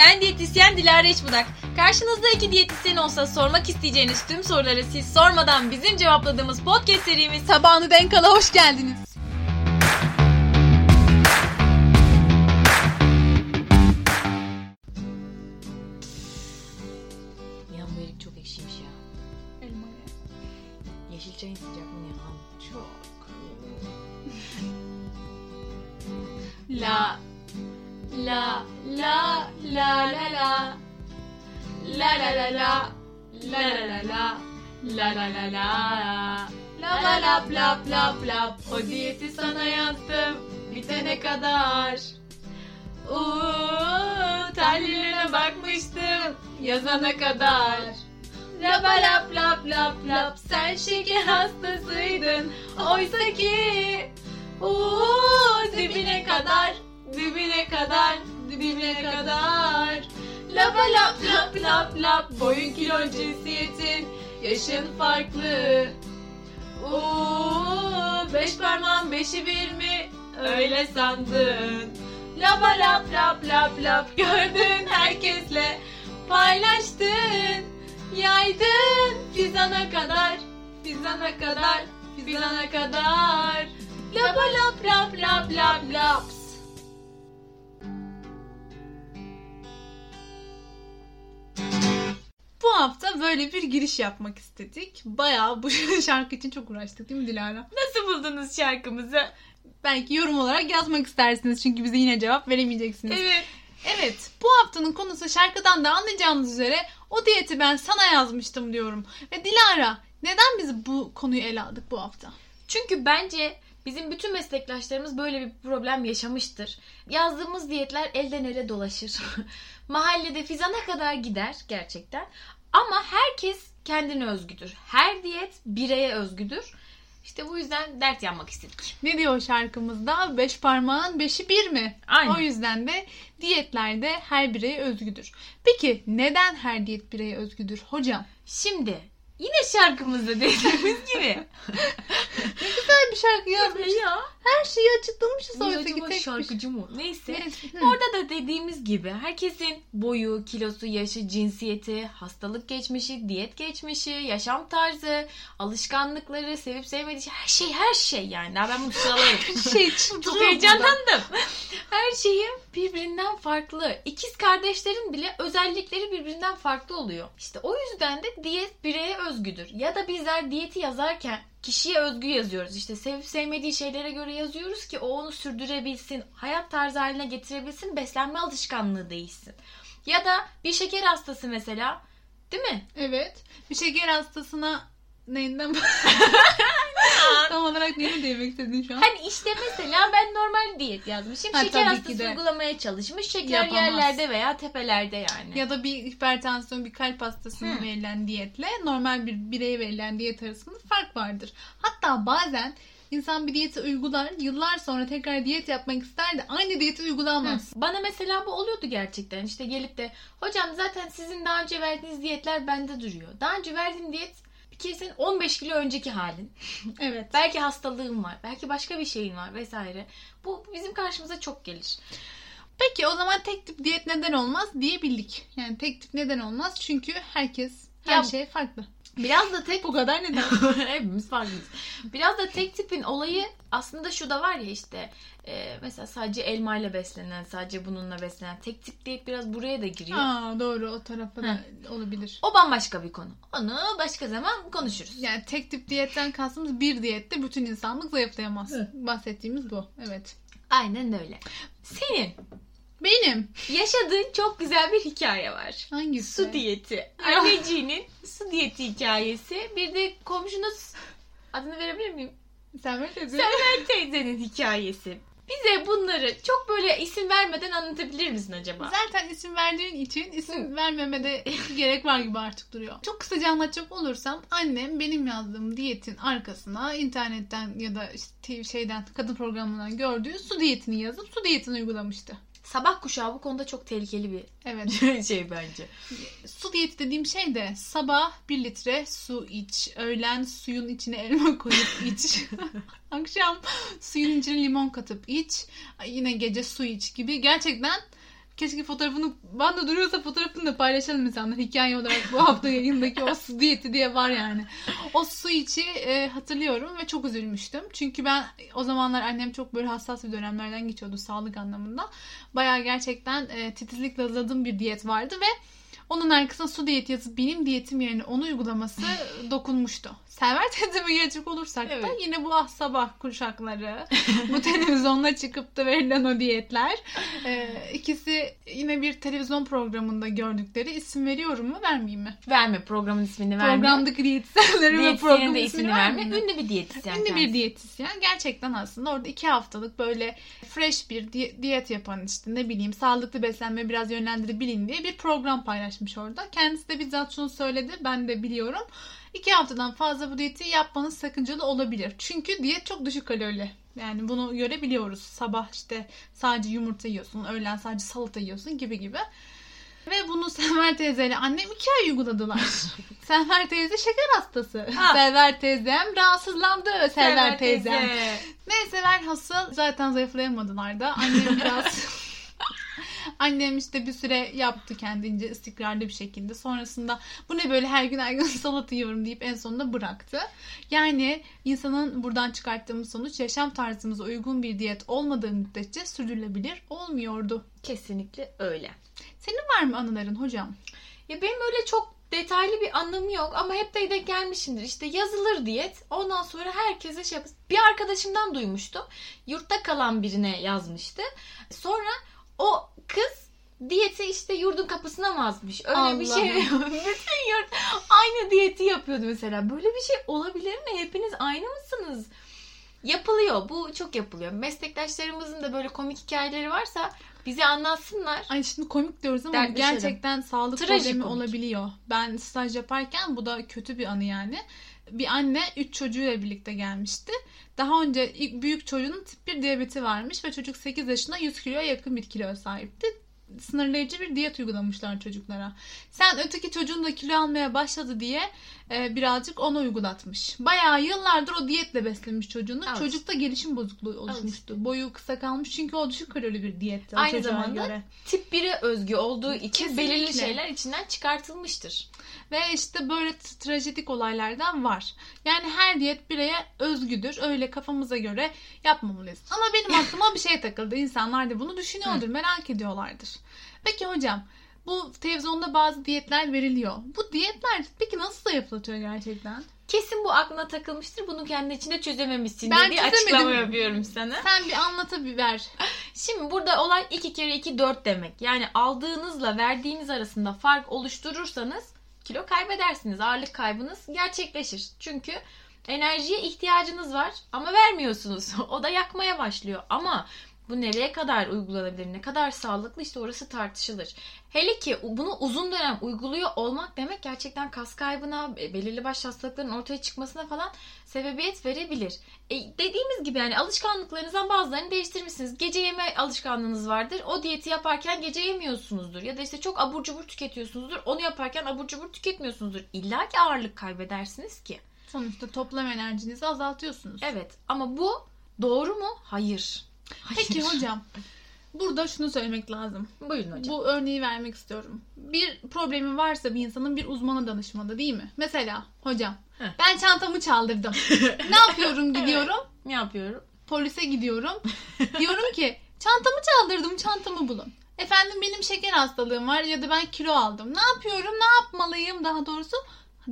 Ben diyetisyen Dilara İçbudak. Karşınızda iki diyetisyen olsa sormak isteyeceğiniz tüm soruları siz sormadan bizim cevapladığımız podcast serimiz Sabahını denk ala hoş geldiniz. Yan bu erik çok ekşiymiş ya. Yeşil çayın sıcak mı ya? Çok. La la la la la la. La la la la. La la la la. La la la la. Lava lap lap lap lap O diyeti sana yazdım Bitene kadar. Uuu Tahlillerine bakmıştım Yazana kadar. Lapa lap lap lap lap Sen şeker hastasıydın. Oysa ki Uuu Dibine kadar Dibine kadar Dibine kadar. Lapa lap lap lap lap. Boyun kilon cinsiyetin Yaşın farklı. Uuu Beş parmağın beşi bir mi? Öyle sandın. Lapa lap lap lap lap. Gördün herkesle Paylaştın. Yaydın Fizana kadar Fizana kadar Fizana kadar. Lapa lap lap lap lap laps böyle bir giriş yapmak istedik. Bayağı bu şarkı için çok uğraştık değil mi Dilara? Nasıl buldunuz şarkımızı? Belki yorum olarak yazmak istersiniz çünkü bize yine cevap veremeyeceksiniz. Evet. Evet, bu haftanın konusu şarkıdan da anlayacağınız üzere o diyeti ben sana yazmıştım diyorum. Ve Dilara, neden biz bu konuyu ele aldık bu hafta? Çünkü bence bizim bütün meslektaşlarımız böyle bir problem yaşamıştır. Yazdığımız diyetler elden ele dolaşır. Mahallede fizana kadar gider gerçekten. Ama herkes kendine özgüdür. Her diyet bireye özgüdür. İşte bu yüzden dert yanmak istedik. Ne diyor şarkımızda? Beş parmağın beşi bir mi? Aynen. O yüzden de diyetlerde her bireye özgüdür. Peki neden her diyet bireye özgüdür hocam? Şimdi yine şarkımızda dediğimiz gibi. Şarkı yazmış. ya. Her şeyi açıklamışız ki Acaba tek bir şarkıcı mı? Neyse. Evet. Orada da dediğimiz gibi herkesin boyu, kilosu, yaşı, cinsiyeti, hastalık geçmişi, diyet geçmişi, yaşam tarzı, alışkanlıkları, sevip sevmediği şey, her şey her şey yani. Daha ben bunu sıralarım. şey Çok heyecanlandım. Her şeyi birbirinden farklı. İkiz kardeşlerin bile özellikleri birbirinden farklı oluyor. İşte o yüzden de diyet bireye özgüdür. Ya da bizler diyeti yazarken kişiye özgü yazıyoruz. İşte sevip sevmediği şeylere göre yazıyoruz ki o onu sürdürebilsin, hayat tarzı haline getirebilsin, beslenme alışkanlığı değişsin. Ya da bir şeker hastası mesela, değil mi? Evet. Bir şeker hastasına neyinden Tam olarak neyini demek istedin şu an? Hani işte mesela ben normal diyet yazmışım. Ha, şeker hastası uygulamaya çalışmış. Şeker Yapamaz. yerlerde veya tepelerde yani. Ya da bir hipertansiyon, bir kalp hastasına Hı. verilen diyetle normal bir bireye verilen diyet arasında fark vardır. Hatta bazen insan bir diyeti uygular, yıllar sonra tekrar diyet yapmak ister de aynı diyeti uygulamaz. Bana mesela bu oluyordu gerçekten. İşte gelip de hocam zaten sizin daha önce verdiğiniz diyetler bende duruyor. Daha önce verdiğin diyet kere senin 15 kilo önceki halin. Evet. Belki hastalığın var. Belki başka bir şeyin var vesaire. Bu bizim karşımıza çok gelir. Peki o zaman tek tip diyet neden olmaz diyebildik. Yani tek tip neden olmaz? Çünkü herkes her Ya- şey farklı. Biraz da tek Bu kadar neden? Hepimiz farklıyız. Biraz da tek tipin olayı aslında şu da var ya işte e, mesela sadece elmayla beslenen, sadece bununla beslenen tek tip diyet biraz buraya da giriyor. Aa, doğru o tarafa da olabilir. O bambaşka bir konu. Onu başka zaman konuşuruz. Yani tek tip diyetten kastımız bir diyette bütün insanlık zayıflayamaz. Bahsettiğimiz bu. Evet. Aynen öyle. Senin Benim. yaşadığın çok güzel bir hikaye var. Hangisi? Su diyeti. Anneciğinin su diyeti hikayesi. Bir de komşunuz adını verebilir miyim? Sen ver dedi. Server teyzenin hikayesi. Bize bunları çok böyle isim vermeden anlatabilir misin acaba? Zaten isim verdiğin için isim vermeme de gerek var gibi artık duruyor. Çok kısaca anlatacak olursam annem benim yazdığım diyetin arkasına internetten ya da işte şeyden kadın programından gördüğü su diyetini yazıp su diyetini uygulamıştı. Sabah kuşağı bu konuda çok tehlikeli bir Evet. şey bence. su diyeti dediğim şey de sabah bir litre su iç. Öğlen suyun içine elma koyup iç. Akşam suyun içine limon katıp iç. Yine gece su iç gibi. Gerçekten Keşke fotoğrafını bana duruyorsa fotoğrafını da paylaşalım insanlar. Hikaye olarak bu hafta yayındaki o su diyeti diye var yani. O su içi e, hatırlıyorum ve çok üzülmüştüm. Çünkü ben o zamanlar annem çok böyle hassas bir dönemlerden geçiyordu sağlık anlamında. Bayağı gerçekten e, titizlikle hazırladığım bir diyet vardı ve onun arkasına su diyeti yazıp benim diyetim yerine onu uygulaması dokunmuştu. Server teyzeme gelecek olursak Evet. da yine bu ah sabah kuşakları, bu televizyonda çıkıp da verilen o diyetler. e, ikisi yine bir televizyon programında gördükleri isim veriyorum mu vermeyeyim mi? Verme programın ismini verme. Programdaki diyetisyenlerin ve programın de ismini verme. mi? Ünlü bir diyetisyen. Ünlü bir kendisi. diyetisyen. Gerçekten aslında orada iki haftalık böyle fresh bir di- diyet yapan işte ne bileyim sağlıklı beslenme biraz yönlendirebilin diye bir program paylaşmış orada. Kendisi de bizzat şunu söyledi. Ben de biliyorum. İki haftadan fazla bu diyeti yapmanız sakıncalı olabilir. Çünkü diyet çok düşük kalorili. Yani bunu görebiliyoruz. Sabah işte sadece yumurta yiyorsun, öğlen sadece salata yiyorsun gibi gibi. Ve bunu Selver teyzeyle annem iki ay uyguladılar. Selver teyze şeker hastası. Ha. Selver teyzem rahatsızlandı. Selver, Server teyzem. teyze. Neyse velhasıl zaten zayıflayamadılar da. Annem biraz... Annem işte bir süre yaptı kendince istikrarlı bir şekilde. Sonrasında bu ne böyle her gün her gün salata yiyorum deyip en sonunda bıraktı. Yani insanın buradan çıkarttığımız sonuç yaşam tarzımıza uygun bir diyet olmadığı müddetçe sürdürülebilir olmuyordu. Kesinlikle öyle. Senin var mı anıların hocam? Ya benim öyle çok detaylı bir anlamı yok ama hep de denk gelmişimdir. İşte yazılır diyet. Ondan sonra herkese şey yap- Bir arkadaşımdan duymuştum. Yurtta kalan birine yazmıştı. Sonra o kız diyeti işte yurdun kapısına mı asmış? Öyle bir şey. Bütün yurt aynı diyeti yapıyordu mesela. Böyle bir şey olabilir mi? Hepiniz aynı mısınız? Yapılıyor. Bu çok yapılıyor. Meslektaşlarımızın da böyle komik hikayeleri varsa bize anlatsınlar. Ay şimdi komik diyoruz ama Dertleşelim. gerçekten sağlık Trajikomik. problemi olabiliyor. Ben staj yaparken bu da kötü bir anı yani. Bir anne 3 çocuğuyla birlikte gelmişti. Daha önce ilk büyük çocuğunun tip 1 diyabeti varmış ve çocuk 8 yaşında 100 kiloya yakın bir kilo sahipti. Sınırlayıcı bir diyet uygulamışlar çocuklara. Sen öteki çocuğun da kilo almaya başladı diye e, birazcık onu uygulatmış. Bayağı yıllardır o diyetle beslemiş çocuğunu. Evet. Çocukta gelişim bozukluğu oluşmuştu. Boyu kısa kalmış çünkü o düşük kalorili bir diyetti. Aynı zamanda göre. Tip 1'e özgü olduğu için Kesinlikle. belirli şeyler içinden çıkartılmıştır. Ve işte böyle trajedik olaylardan var. Yani her diyet bireye özgüdür. Öyle kafamıza göre yapmamalıyız. Ama benim aklıma bir şey takıldı. İnsanlar da bunu düşünüyordur, merak ediyorlardır. Peki hocam, bu televizyonda bazı diyetler veriliyor. Bu diyetler peki nasıl da yapılıyor gerçekten? Kesin bu aklına takılmıştır. Bunu kendi içinde çözememişsin Ben diye açıklama yapıyorum sana. Sen bir anlata bir ver. Şimdi burada olay 2 kere 2 4 demek. Yani aldığınızla verdiğiniz arasında fark oluşturursanız kilo kaybedersiniz. Ağırlık kaybınız gerçekleşir. Çünkü enerjiye ihtiyacınız var ama vermiyorsunuz. o da yakmaya başlıyor. Ama bu nereye kadar uygulanabilir, ne kadar sağlıklı işte orası tartışılır. Hele ki bunu uzun dönem uyguluyor olmak demek gerçekten kas kaybına, belirli başlı hastalıkların ortaya çıkmasına falan sebebiyet verebilir. E, dediğimiz gibi yani alışkanlıklarınızdan bazılarını değiştirmişsiniz. Gece yeme alışkanlığınız vardır. O diyeti yaparken gece yemiyorsunuzdur. Ya da işte çok abur cubur tüketiyorsunuzdur. Onu yaparken abur cubur tüketmiyorsunuzdur. İlla ki ağırlık kaybedersiniz ki. Sonuçta toplam enerjinizi azaltıyorsunuz. Evet ama bu doğru mu? Hayır. Peki Hayır. hocam, burada şunu söylemek lazım. Buyurun hocam. Bu örneği vermek istiyorum. Bir problemi varsa bir insanın bir uzmana danışmalı değil mi? Mesela hocam Heh. ben çantamı çaldırdım. ne yapıyorum gidiyorum? Ne yapıyorum? Polise gidiyorum. Diyorum ki çantamı çaldırdım çantamı bulun. Efendim benim şeker hastalığım var ya da ben kilo aldım. Ne yapıyorum? Ne yapmalıyım daha doğrusu?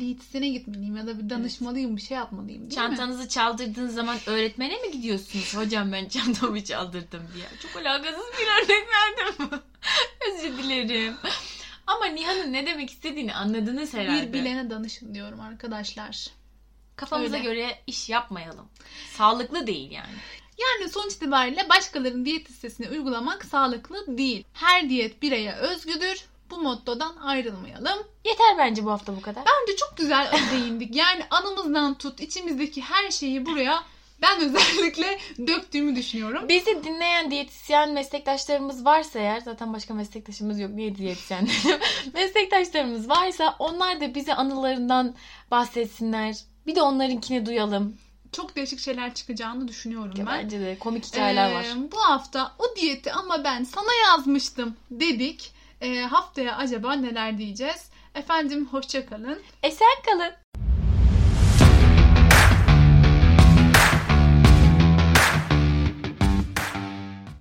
Diyetisyene gitmeliyim ya da bir danışmalıyım bir şey yapmalıyım değil mi? Çantanızı çaldırdığınız zaman öğretmene mi gidiyorsunuz? Hocam ben çantamı çaldırdım diye. Çok alakasız bir örnek verdim. Özür dilerim. Ama Nihan'ın ne demek istediğini anladınız herhalde. Bir bilene danışın diyorum arkadaşlar. Kafamıza Öyle. göre iş yapmayalım. Sağlıklı değil yani. Yani sonuç itibariyle başkalarının diyet listesini uygulamak sağlıklı değil. Her diyet bireye özgüdür. Bu mottodan ayrılmayalım. Yeter bence bu hafta bu kadar. Bence çok güzel değindik. Yani anımızdan tut içimizdeki her şeyi buraya ben özellikle döktüğümü düşünüyorum. Bizi dinleyen diyetisyen meslektaşlarımız varsa eğer zaten başka meslektaşımız yok niye diyetisyen dedim. meslektaşlarımız varsa onlar da bize anılarından bahsetsinler. Bir de onlarınkini duyalım. çok değişik şeyler çıkacağını düşünüyorum Ya ben. Bence de komik hikayeler Ee, var. Bu hafta o diyeti ama ben sana yazmıştım dedik. Ee, haftaya acaba neler diyeceğiz? Efendim hoşça kalın. Esen kalın.